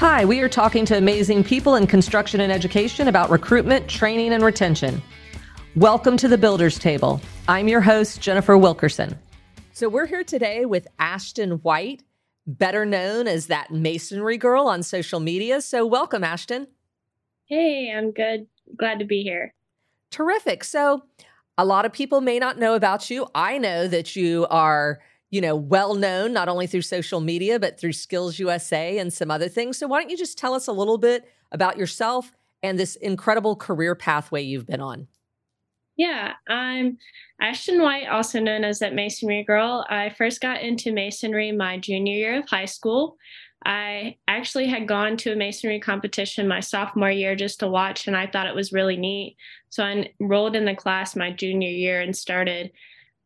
Hi, we are talking to amazing people in construction and education about recruitment, training, and retention. Welcome to the Builders Table. I'm your host, Jennifer Wilkerson. So, we're here today with Ashton White, better known as that masonry girl on social media. So, welcome, Ashton. Hey, I'm good. Glad to be here. Terrific. So, a lot of people may not know about you. I know that you are you know, well known not only through social media, but through Skills USA and some other things. So, why don't you just tell us a little bit about yourself and this incredible career pathway you've been on? Yeah, I'm Ashton White, also known as that Masonry Girl. I first got into Masonry my junior year of high school. I actually had gone to a masonry competition my sophomore year just to watch, and I thought it was really neat. So I enrolled in the class my junior year and started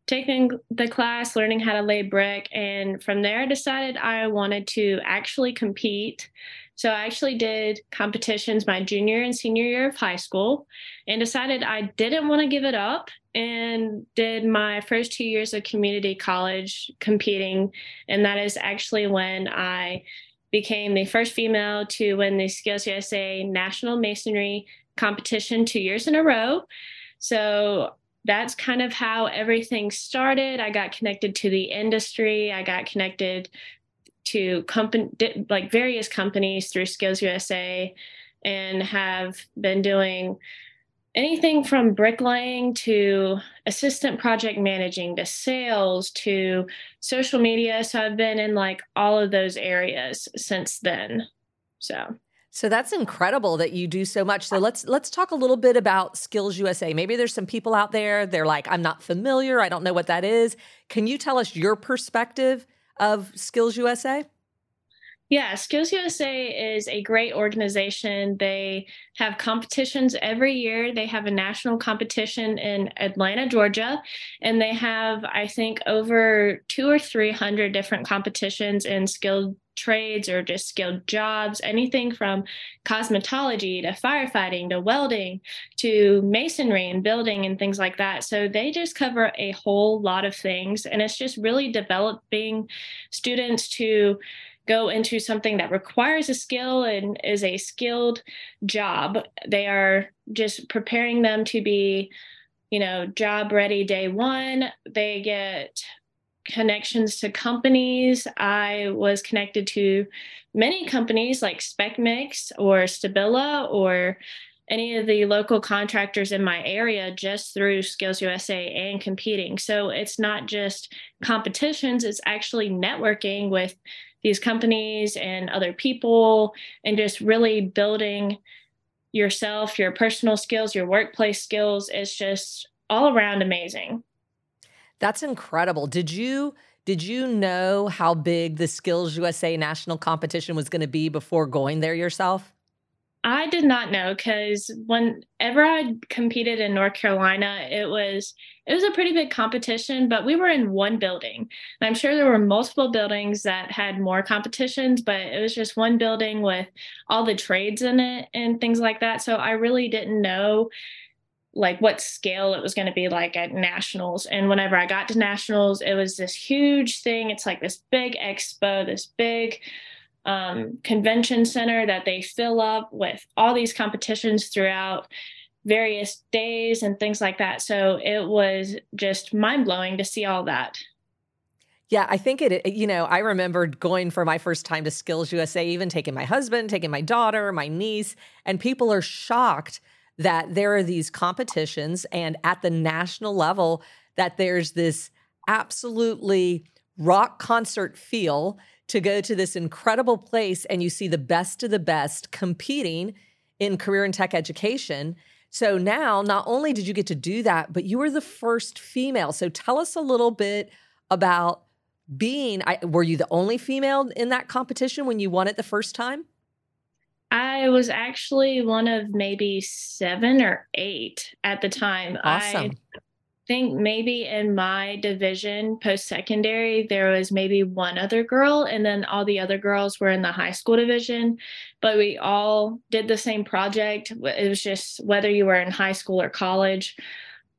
taking the class, learning how to lay brick. And from there, I decided I wanted to actually compete. So I actually did competitions my junior and senior year of high school and decided I didn't want to give it up and did my first two years of community college competing. And that is actually when I became the first female to win the Skills USA National Masonry competition two years in a row. So that's kind of how everything started. I got connected to the industry. I got connected to company like various companies through Skills USA and have been doing anything from bricklaying to assistant project managing to sales to social media. So I've been in like all of those areas since then. So so that's incredible that you do so much. So let's let's talk a little bit about Skills USA. Maybe there's some people out there they're like I'm not familiar, I don't know what that is. Can you tell us your perspective of Skills USA? Yeah, Skills USA is a great organization. They have competitions every year. They have a national competition in Atlanta, Georgia, and they have, I think, over two or 300 different competitions in skilled trades or just skilled jobs, anything from cosmetology to firefighting to welding to masonry and building and things like that. So they just cover a whole lot of things. And it's just really developing students to go into something that requires a skill and is a skilled job. They are just preparing them to be, you know, job ready day one. They get connections to companies. I was connected to many companies like SpecMix or Stabila or any of the local contractors in my area just through Skills USA and competing. So it's not just competitions, it's actually networking with these companies and other people and just really building yourself, your personal skills, your workplace skills is just all around amazing. That's incredible. Did you did you know how big the Skills USA national competition was going to be before going there yourself? I did not know because whenever I competed in North Carolina, it was it was a pretty big competition, but we were in one building. And I'm sure there were multiple buildings that had more competitions, but it was just one building with all the trades in it and things like that. So I really didn't know like what scale it was going to be like at nationals and whenever i got to nationals it was this huge thing it's like this big expo this big um, convention center that they fill up with all these competitions throughout various days and things like that. So it was just mind blowing to see all that. Yeah, I think it, you know, I remember going for my first time to Skills USA, even taking my husband, taking my daughter, my niece, and people are shocked that there are these competitions and at the national level that there's this absolutely rock concert feel to go to this incredible place and you see the best of the best competing in career and tech education. So now, not only did you get to do that, but you were the first female. So tell us a little bit about being. I, were you the only female in that competition when you won it the first time? I was actually one of maybe seven or eight at the time. Awesome. I think maybe in my division post secondary there was maybe one other girl and then all the other girls were in the high school division. But we all did the same project. It was just whether you were in high school or college.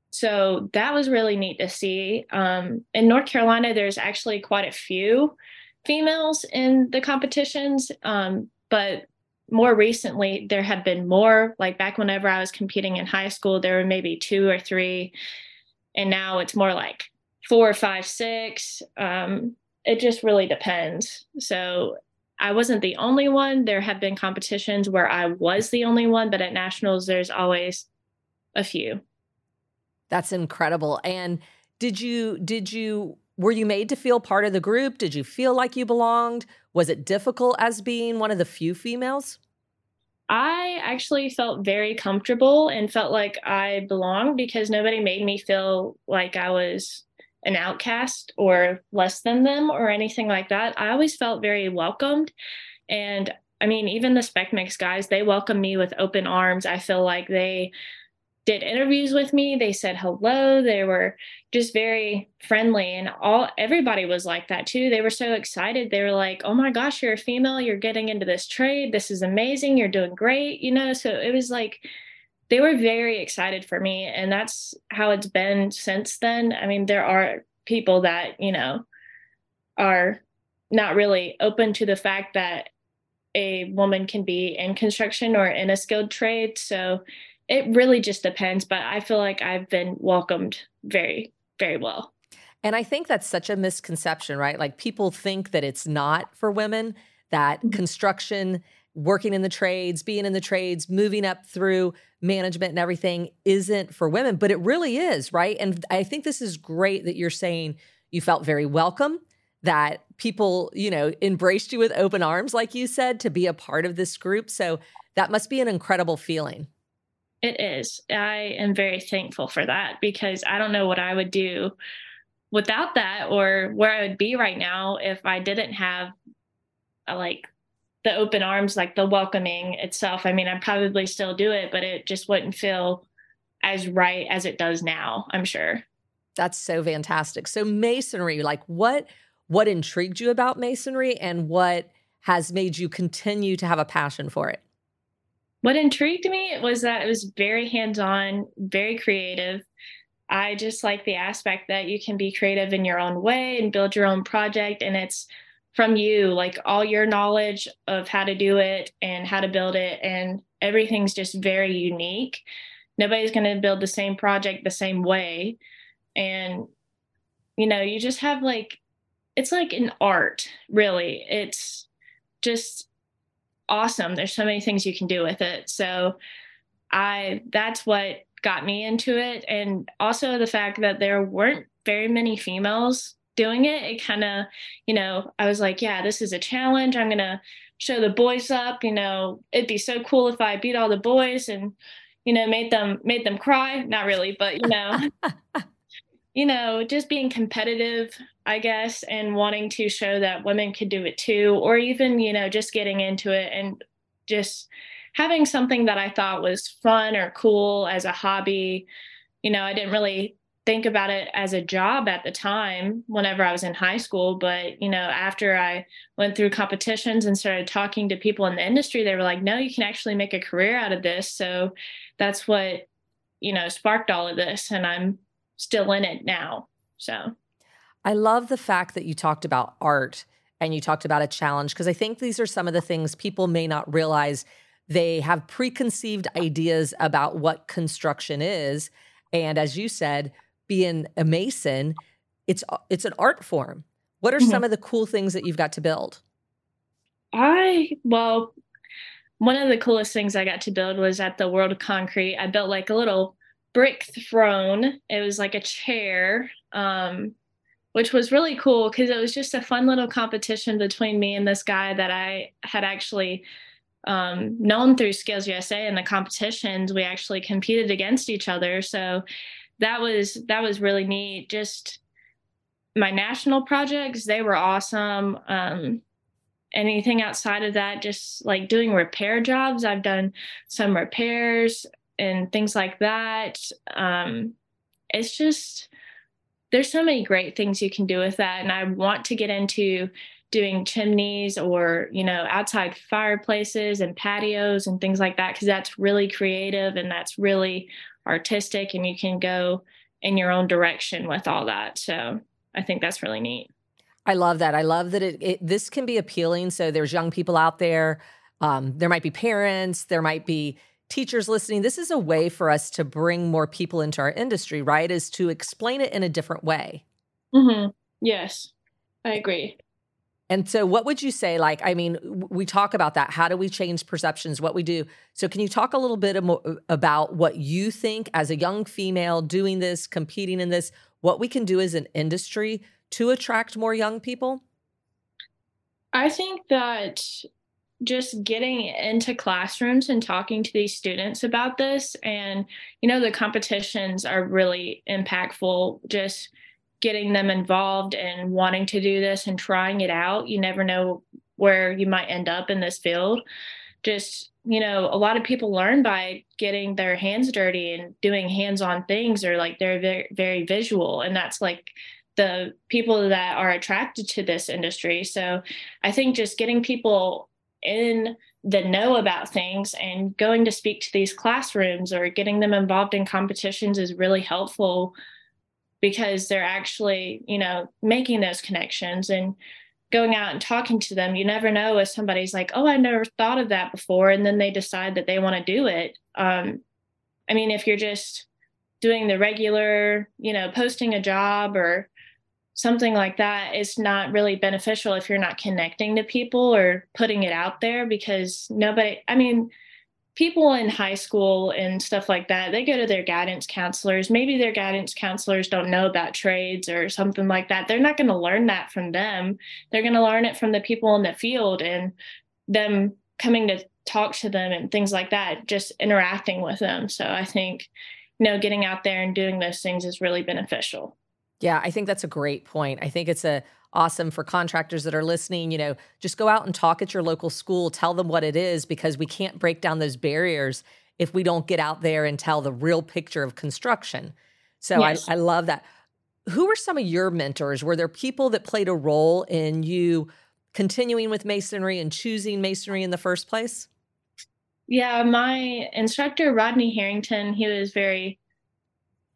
So that was really neat to see. Um, in north carolina there's actually quite a few females in the competitions um, but more recently there have been more. Like back whenever i was competing in high school there were maybe two or three and now it's more like four five six. Um, it just really depends. So i wasn't the only one. There have been competitions where i was the only one but at nationals there's always a few. That's incredible. And did you did you were you made to feel part of the group? Did you feel like you belonged? Was it difficult as being one of the few females I actually felt very comfortable and felt like I belonged because nobody made me feel like I was an outcast or less than them or anything like that. I always felt very welcomed. And I mean, even the Spec Mix guys, they welcome me with open arms. I feel like they did interviews with me. They said hello. They were just very friendly and all everybody was like that too. They were so excited. They were like oh my gosh you're a female. You're getting into this trade. This is amazing. You're doing great you know? So it was like they were very excited for me and that's how it's been since then. I mean there are people that you know are not really open to the fact that a woman can be in construction or in a skilled trade. So it really just depends, but I feel like I've been welcomed very, very well. And I think that's such a misconception, right? Like people think that it's not for women, that mm-hmm. construction, working in the trades, being in the trades, moving up through management and everything isn't for women, but it really is, right? And I think this is great that you're saying you felt very welcome, that people, you know, embraced you with open arms, like you said, to be a part of this group. So that must be an incredible feeling. It is. I am very thankful for that because I don't know what I would do without that or where I would be right now if I didn't have a, uh, like the open arms, like the welcoming itself. I mean, I'd probably still do it, but it just wouldn't feel as right as it does now, I'm sure. That's so fantastic. So masonry, like what what intrigued you about masonry and what has made you continue to have a passion for it? What intrigued me was that it was very hands on, very creative. I just like the aspect that you can be creative in your own way and build your own project. And it's from you, like all your knowledge of how to do it and how to build it. And everything's just very unique. Nobody's going to build the same project the same way. And, you know, you just have like, it's like an art, really. It's just awesome. There's so many things you can do with it. So I that's what got me into it and also the fact that there weren't very many females doing it. It kind of, you know, I was like, yeah, this is a challenge. I'm going to show the boys up, you know, it'd be so cool if I beat all the boys and you know, made them made them cry, not really, but you know, you know, just being competitive, I guess, and wanting to show that women could do it too, or even, you know, just getting into it and just having something that I thought was fun or cool as a hobby. You know, I didn't really think about it as a job at the time whenever I was in high school. But, you know, after I went through competitions and started talking to people in the industry, they were like, no, you can actually make a career out of this. So that's what, you know, sparked all of this. And I'm still in it now. So I love the fact that you talked about art and you talked about a challenge because I think these are some of the things people may not realize. They have preconceived ideas about what construction is. And as you said, being a mason, it's it's an art form. What are mm-hmm. some of the cool things that you've got to build? I well, one of the coolest things I got to build was at the World of Concrete. I built like a little brick throne. It was like a chair, um, which was really cool because it was just a fun little competition between me and this guy that I had actually um, known through Skills USA and the competitions. We actually competed against each other, so that was that was really neat. Just my national projects, they were awesome. Um, anything outside of that, just like doing repair jobs. I've done some repairs and things like that. Um, it's just there's so many great things you can do with that, and I want to get into doing chimneys or you know outside fireplaces and patios and things like that because that's really creative and that's really artistic and you can go in your own direction with all that. So i think that's really neat. I love that. I love that it, it this can be appealing. So there's young people out there um, there might be parents, there might be teachers listening. This is a way for us to bring more people into our industry, right? Is to explain it in a different way. Mm-hmm. Yes, I agree. And so, what would you say? Like, I mean, we talk about that. How do we change perceptions? What we do. So, can you talk a little bit about what you think as a young female doing this, competing in this, what we can do as an industry to attract more young people? I think that just getting into classrooms and talking to these students about this, and, you know, the competitions are really impactful. Just getting them involved and wanting to do this and trying it out. You never know where you might end up in this field. Just, you know, a lot of people learn by getting their hands dirty and doing hands on things, or like they're very, very visual. And that's like the people that are attracted to this industry. So I think just getting people in the know about things and going to speak to these classrooms or getting them involved in competitions is really helpful because they're actually, you know, making those connections and going out and talking to them. You never know if somebody's like, oh, I never thought of that before. And then they decide that they want to do it. Um, I mean, if you're just doing the regular, you know, posting a job or something like that is not really beneficial if you're not connecting to people or putting it out there because nobody, I mean, people in high school and stuff like that, they go to their guidance counselors. Maybe their guidance counselors don't know about trades or something like that. They're not going to learn that from them. They're going to learn it from the people in the field and them coming to talk to them and things like that, just interacting with them. So I think, you know, getting out there and doing those things is really beneficial. Yeah, I think that's a great point. I think it's a awesome for contractors that are listening. You know, just go out and talk at your local school, tell them what it is, because we can't break down those barriers if we don't get out there and tell the real picture of construction. So yes. I, I love that. Who were some of your mentors? Were there people that played a role in you continuing with masonry and choosing masonry in the first place? Yeah, my instructor, Rodney Harrington, he was very,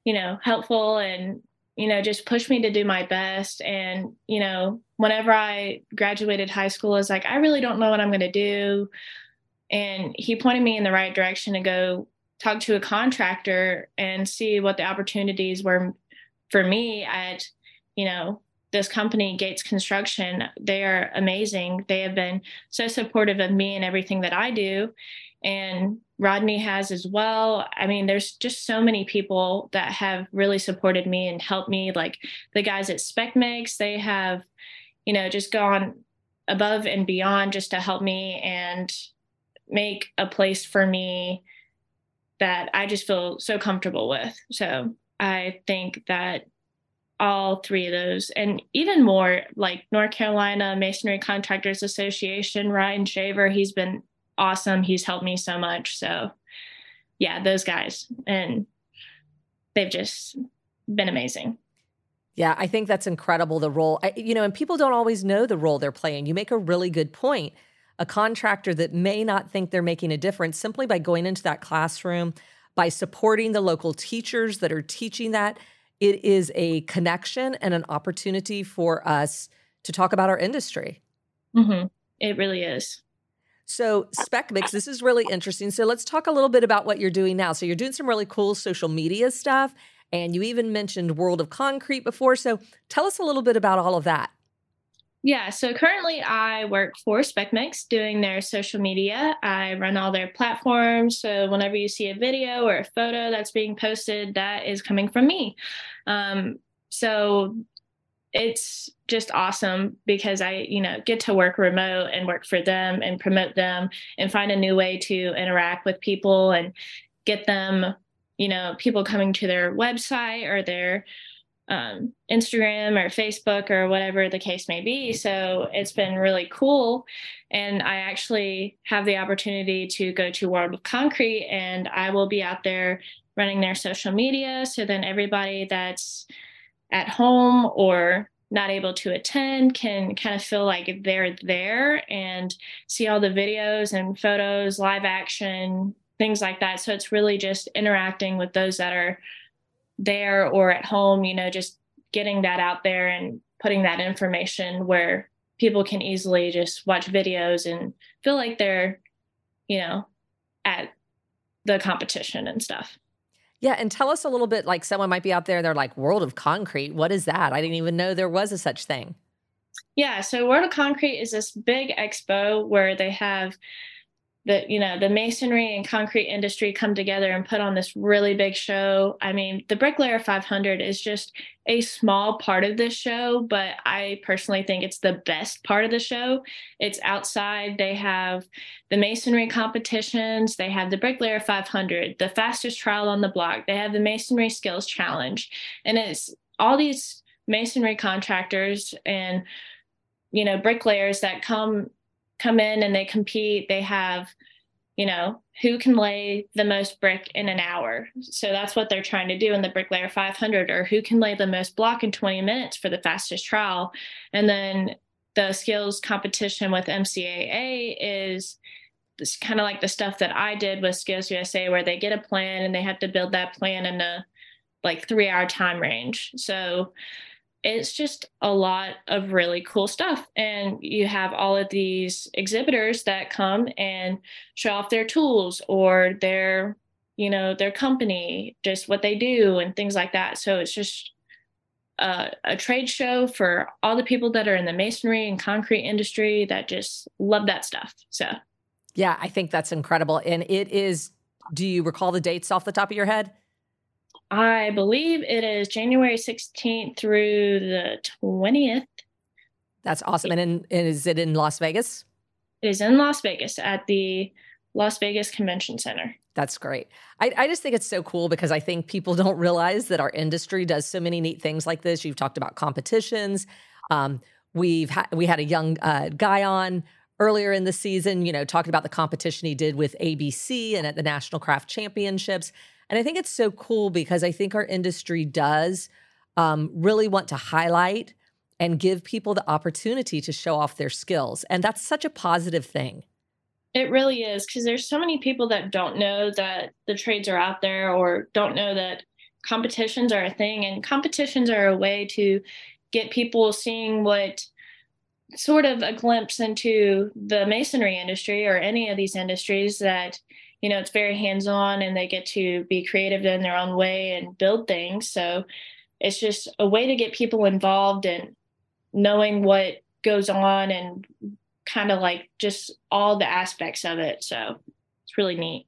you know, helpful and you know, just pushed me to do my best. And, you know, whenever I graduated high school, I was like, I really don't know what I'm going to do. And he pointed me in the right direction to go talk to a contractor and see what the opportunities were for me at, you know, this company, Gates Construction. They are amazing. They have been so supportive of me and everything that I do. And Rodney has as well. I mean, there's just so many people that have really supported me and helped me. Like the guys at SpecMix, they have, you know, just gone above and beyond just to help me and make a place for me that I just feel so comfortable with. So I think that all three of those and even more like North Carolina Masonry Contractors Association, Ryan Shaver, he's been awesome. He's helped me so much. So, yeah, those guys. And they've just been amazing. Yeah, I think that's incredible. The role, I, you know, and people don't always know the role they're playing. You make a really good point. A contractor that may not think they're making a difference simply by going into that classroom, by supporting the local teachers that are teaching that, it is a connection and an opportunity for us to talk about our industry. Mm-hmm. It really is. So, SpecMix, this is really interesting. So, let's talk a little bit about what you're doing now. So, you're doing some really cool social media stuff, and you even mentioned World of Concrete before. So, tell us a little bit about all of that. Yeah, so currently I work for SpecMix doing their social media. I run all their platforms. So whenever you see a video or a photo that's being posted, that is coming from me. Um, so it's just awesome because I, you know, get to work remote and work for them and promote them and find a new way to interact with people and get them, you know, people coming to their website or their um, Instagram or Facebook or whatever the case may be. So it's been really cool. And I actually have the opportunity to go to World of Concrete and I will be out there running their social media. So then everybody that's at home or not able to attend can kind of feel like they're there and see all the videos and photos, live action, things like that. So it's really just interacting with those that are there or at home, you know, just getting that out there and putting that information where people can easily just watch videos and feel like they're you know, at the competition and stuff. Yeah, and tell us a little bit like someone might be out there, they're like, World of Concrete, what is that? I didn't even know there was a such thing. Yeah, so World of Concrete is this big expo where they have the you know the masonry and concrete industry come together and put on this really big show. I mean the bricklayer 500 is just a small part of this show but i personally think it's the best part of the show. It's outside. They have the masonry competitions. They have the bricklayer 500 the fastest trowel on the block. They have the masonry skills challenge. And it's all these masonry contractors and you know bricklayers that come come in and they compete. They have, you know, who can lay the most brick in an hour. So that's what they're trying to do in the Bricklayer 500, or who can lay the most block in 20 minutes for the fastest trowel. And then the skills competition with MCAA is it's kind of like the stuff that I did with Skills USA, where they get a plan and they have to build that plan in a like three hour time range. So it's just a lot of really cool stuff. And you have all of these exhibitors that come and show off their tools or their, you know, their company, just what they do and things like that. So it's just a, a trade show for all the people that are in the masonry and concrete industry that just love that stuff. So, yeah, I think that's incredible. And it is, do you recall the dates off the top of your head? I believe it is January 16th through the 20th. That's awesome. And, in, and is it in Las Vegas? It is in Las Vegas at the Las Vegas Convention Center. That's great. I, I, just think it's so cool because I think people don't realize that our industry does so many neat things like this. You've talked about competitions. Um, we've ha- we had a young uh, guy on earlier in the season, you know, talking about the competition he did with ABC and at the National Craft Championships. And I think it's so cool because I think our industry does um, really want to highlight and give people the opportunity to show off their skills. And that's such a positive thing. It really is because there's so many people that don't know that the trades are out there or don't know that competitions are a thing. And competitions are a way to get people seeing what sort of a glimpse into the masonry industry or any of these industries that you know it's very hands on and they get to be creative in their own way and build things. So it's just a way to get people involved and knowing what goes on and kind of like just all the aspects of it. So it's really neat.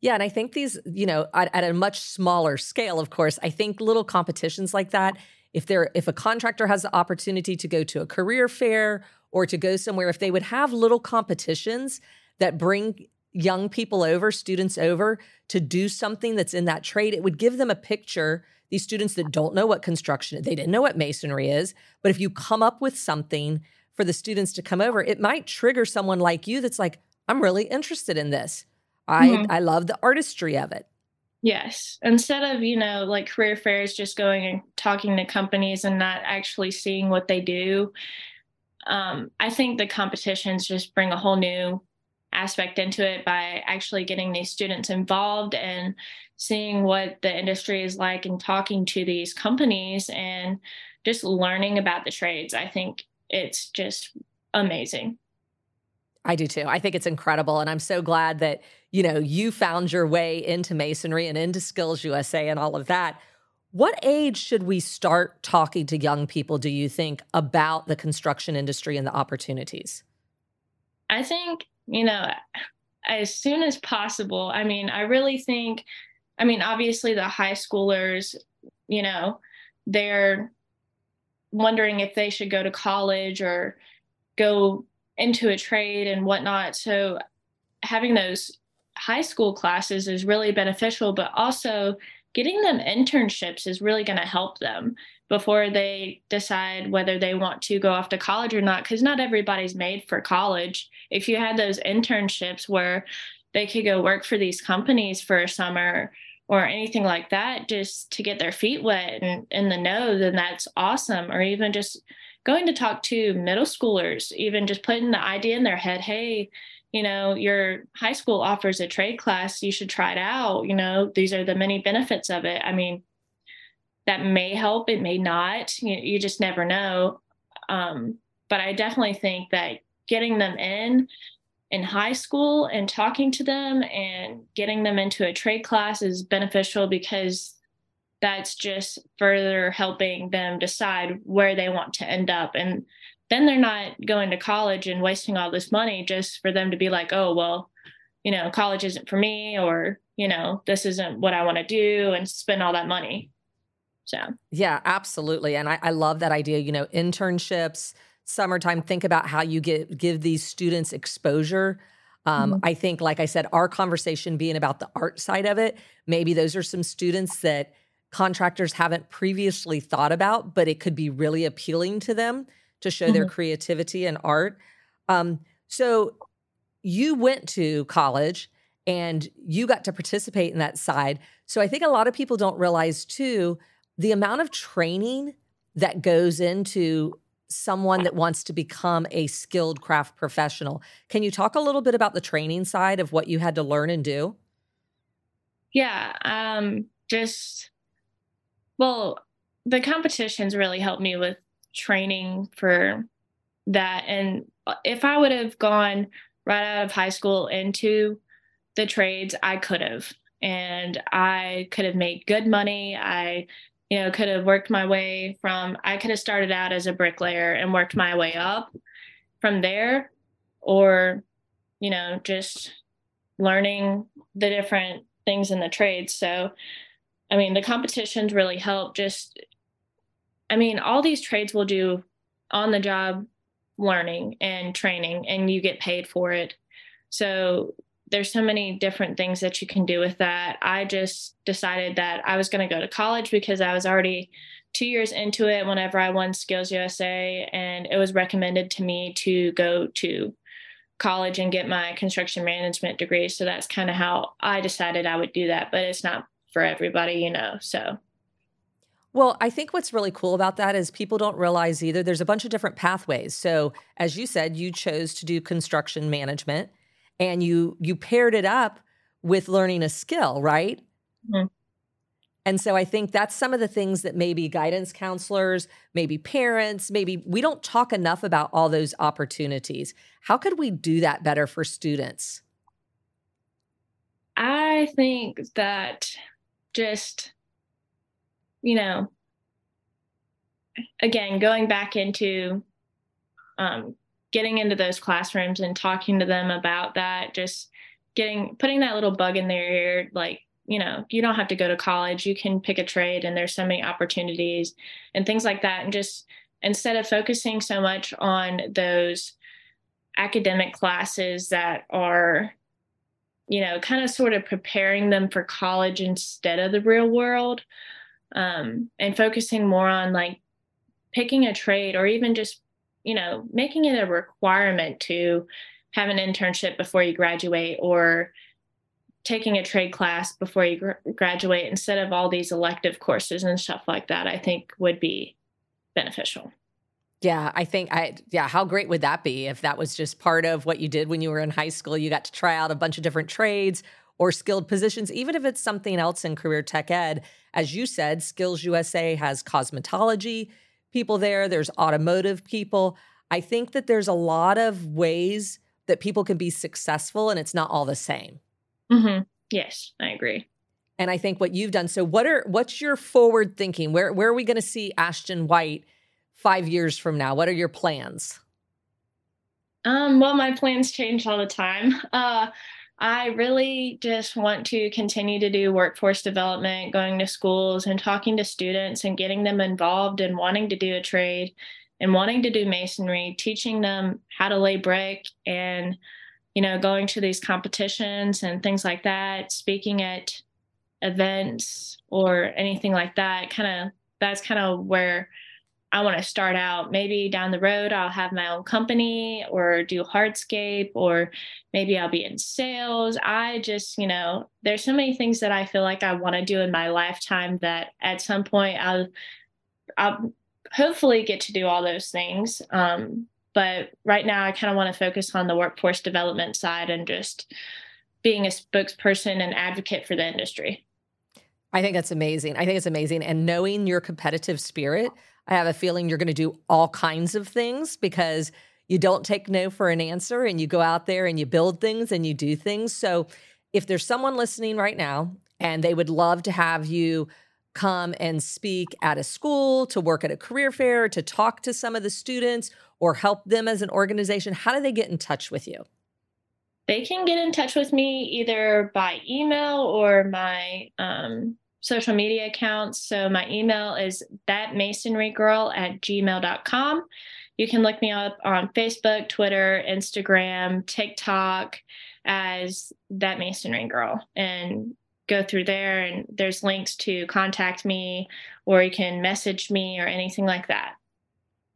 Yeah and i think these you know at, at a much smaller scale of course i think little competitions like that if they're if a contractor has the opportunity to go to a career fair or to go somewhere if they would have little competitions that bring young people over, students over to do something that's in that trade, it would give them a picture. These students that don't know what construction, they didn't know what masonry is, but if you come up with something for the students to come over, it might trigger someone like you that's like, I'm really interested in this. I mm-hmm. I love the artistry of it. Yes. Instead of, you know, like career fairs, just going and talking to companies and not actually seeing what they do. Um, I think the competitions just bring a whole new aspect into it by actually getting these students involved and seeing what the industry is like and talking to these companies and just learning about the trades. I think it's just amazing. I do too. I think it's incredible. And I'm so glad that, you know, you found your way into masonry and into Skills USA and all of that. What age should we start talking to young people, do you think, about the construction industry and the opportunities? I think you know, as soon as possible. I mean, I really think, I mean, obviously the high schoolers, you know, they're wondering if they should go to college or go into a trade and whatnot. So having those high school classes is really beneficial, but also getting them internships is really going to help them before they decide whether they want to go off to college or not because not everybody's made for college if you had those internships where they could go work for these companies for a summer or anything like that just to get their feet wet and in the know then that's awesome. Or even just going to talk to middle schoolers even just putting the idea in their head hey you know your high school offers a trade class. You should try it out. You know these are the many benefits of it. I mean that may help it may not. You, you just never know. Um, but i definitely think that getting them in in high school and talking to them and getting them into a trade class is beneficial because that's just further helping them decide where they want to end up. And then they're not going to college and wasting all this money just for them to be like oh well you know college isn't for me or you know this isn't what i want to do and spend all that money. So. Yeah absolutely. And I, I love that idea you know internships summertime think about how you get give these students exposure um, mm-hmm. i think like i said our conversation being about the art side of it maybe those are some students that contractors haven't previously thought about but it could be really appealing to them to show mm-hmm. their creativity and art um, so you went to college and you got to participate in that side so i think a lot of people don't realize too the amount of training that goes into someone that wants to become a skilled craft professional. Can you talk a little bit about the training side of what you had to learn and do? Yeah, um, just well, the competitions really helped me with training for that. And if I would have gone right out of high school into the trades, I could have. And I could have made good money. I you know, could have worked my way from, I could have started out as a bricklayer and worked my way up from there, or, you know, just learning the different things in the trades. So, I mean, the competitions really help. Just, I mean, all these trades will do on the job learning and training, and you get paid for it. So, there's so many different things that you can do with that. I just decided that I was going to go to college because I was already two years into it whenever I won Skills USA, and it was recommended to me to go to college and get my construction management degree. So that's kind of how I decided I would do that, but it's not for everybody, you know. So well, I think what's really cool about that is people don't realize either there's a bunch of different pathways. So, as you said, you chose to do construction management and you you paired it up with learning a skill, right? Mm-hmm. And so I think that's some of the things that maybe guidance counselors, maybe parents, maybe we don't talk enough about all those opportunities. How could we do that better for students? I think that just, you know, again, going back into um, getting into those classrooms and talking to them about that, just getting putting that little bug in their ear, like, you know, you don't have to go to college, you can pick a trade and there's so many opportunities and things like that. And just instead of focusing so much on those academic classes that are you know kind of sort of preparing them for college instead of the real world um, and focusing more on like picking a trade or even just you know, making it a requirement to have an internship before you graduate or taking a trade class before you gr- graduate instead of all these elective courses and stuff like that, I think would be beneficial. Yeah, I think I yeah, how great would that be if that was just part of what you did when you were in high school? You got to try out a bunch of different trades or skilled positions, even if it's something else in career tech ed. As you said, Skills USA has cosmetology, people there, there's automotive people. I think that there's a lot of ways that people can be successful and it's not all the same. Mm-hmm. Yes, I agree. And I think what you've done. So what are what's your forward thinking? Where where are we going to see Ashton White 5 years from now? What are your plans? Um well my plans change all the time. Uh I really just want to continue to do workforce development, going to schools and talking to students and getting them involved and wanting to do a trade and wanting to do masonry, teaching them how to lay brick and, you know, going to these competitions and things like that, speaking at events or anything like that. Kind of, that's kind of where I want to start out. Maybe down the road, I'll have my own company or do hardscape, or maybe I'll be in sales. I just, you know, there's so many things that I feel like I want to do in my lifetime that at some point I'll, I'll hopefully get to do all those things. Um, but right now, I kind of want to focus on the workforce development side and just being a spokesperson and advocate for the industry. I think that's amazing. I think it's amazing. And knowing your competitive spirit, I have a feeling you're going to do all kinds of things because you don't take no for an answer and you go out there and you build things and you do things. So if there's someone listening right now and they would love to have you come and speak at a school, to work at a career fair, to talk to some of the students or help them as an organization, how do they get in touch with you? They can get in touch with me either by email or my um, social media accounts. So my email is thatmasonrygirl at gmail.com. You can look me up on Facebook, Twitter, Instagram, TikTok as that masonry girl and go through there and there's links to contact me or you can message me or anything like that.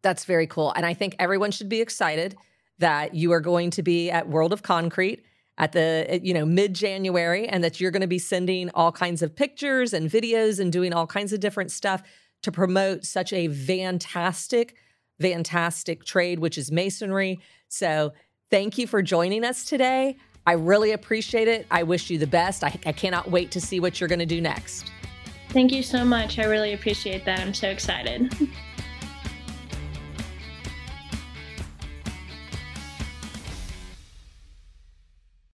That's very cool. And I think everyone should be excited that you are going to be at World of Concrete at the uh, you know mid January and that you're going to be sending all kinds of pictures and videos and doing all kinds of different stuff to promote such a fantastic fantastic trade which is masonry. So, thank you for joining us today. I really appreciate it. I wish you the best. I, I cannot wait to see what you're going to do next. Thank you so much. I really appreciate that. I'm so excited.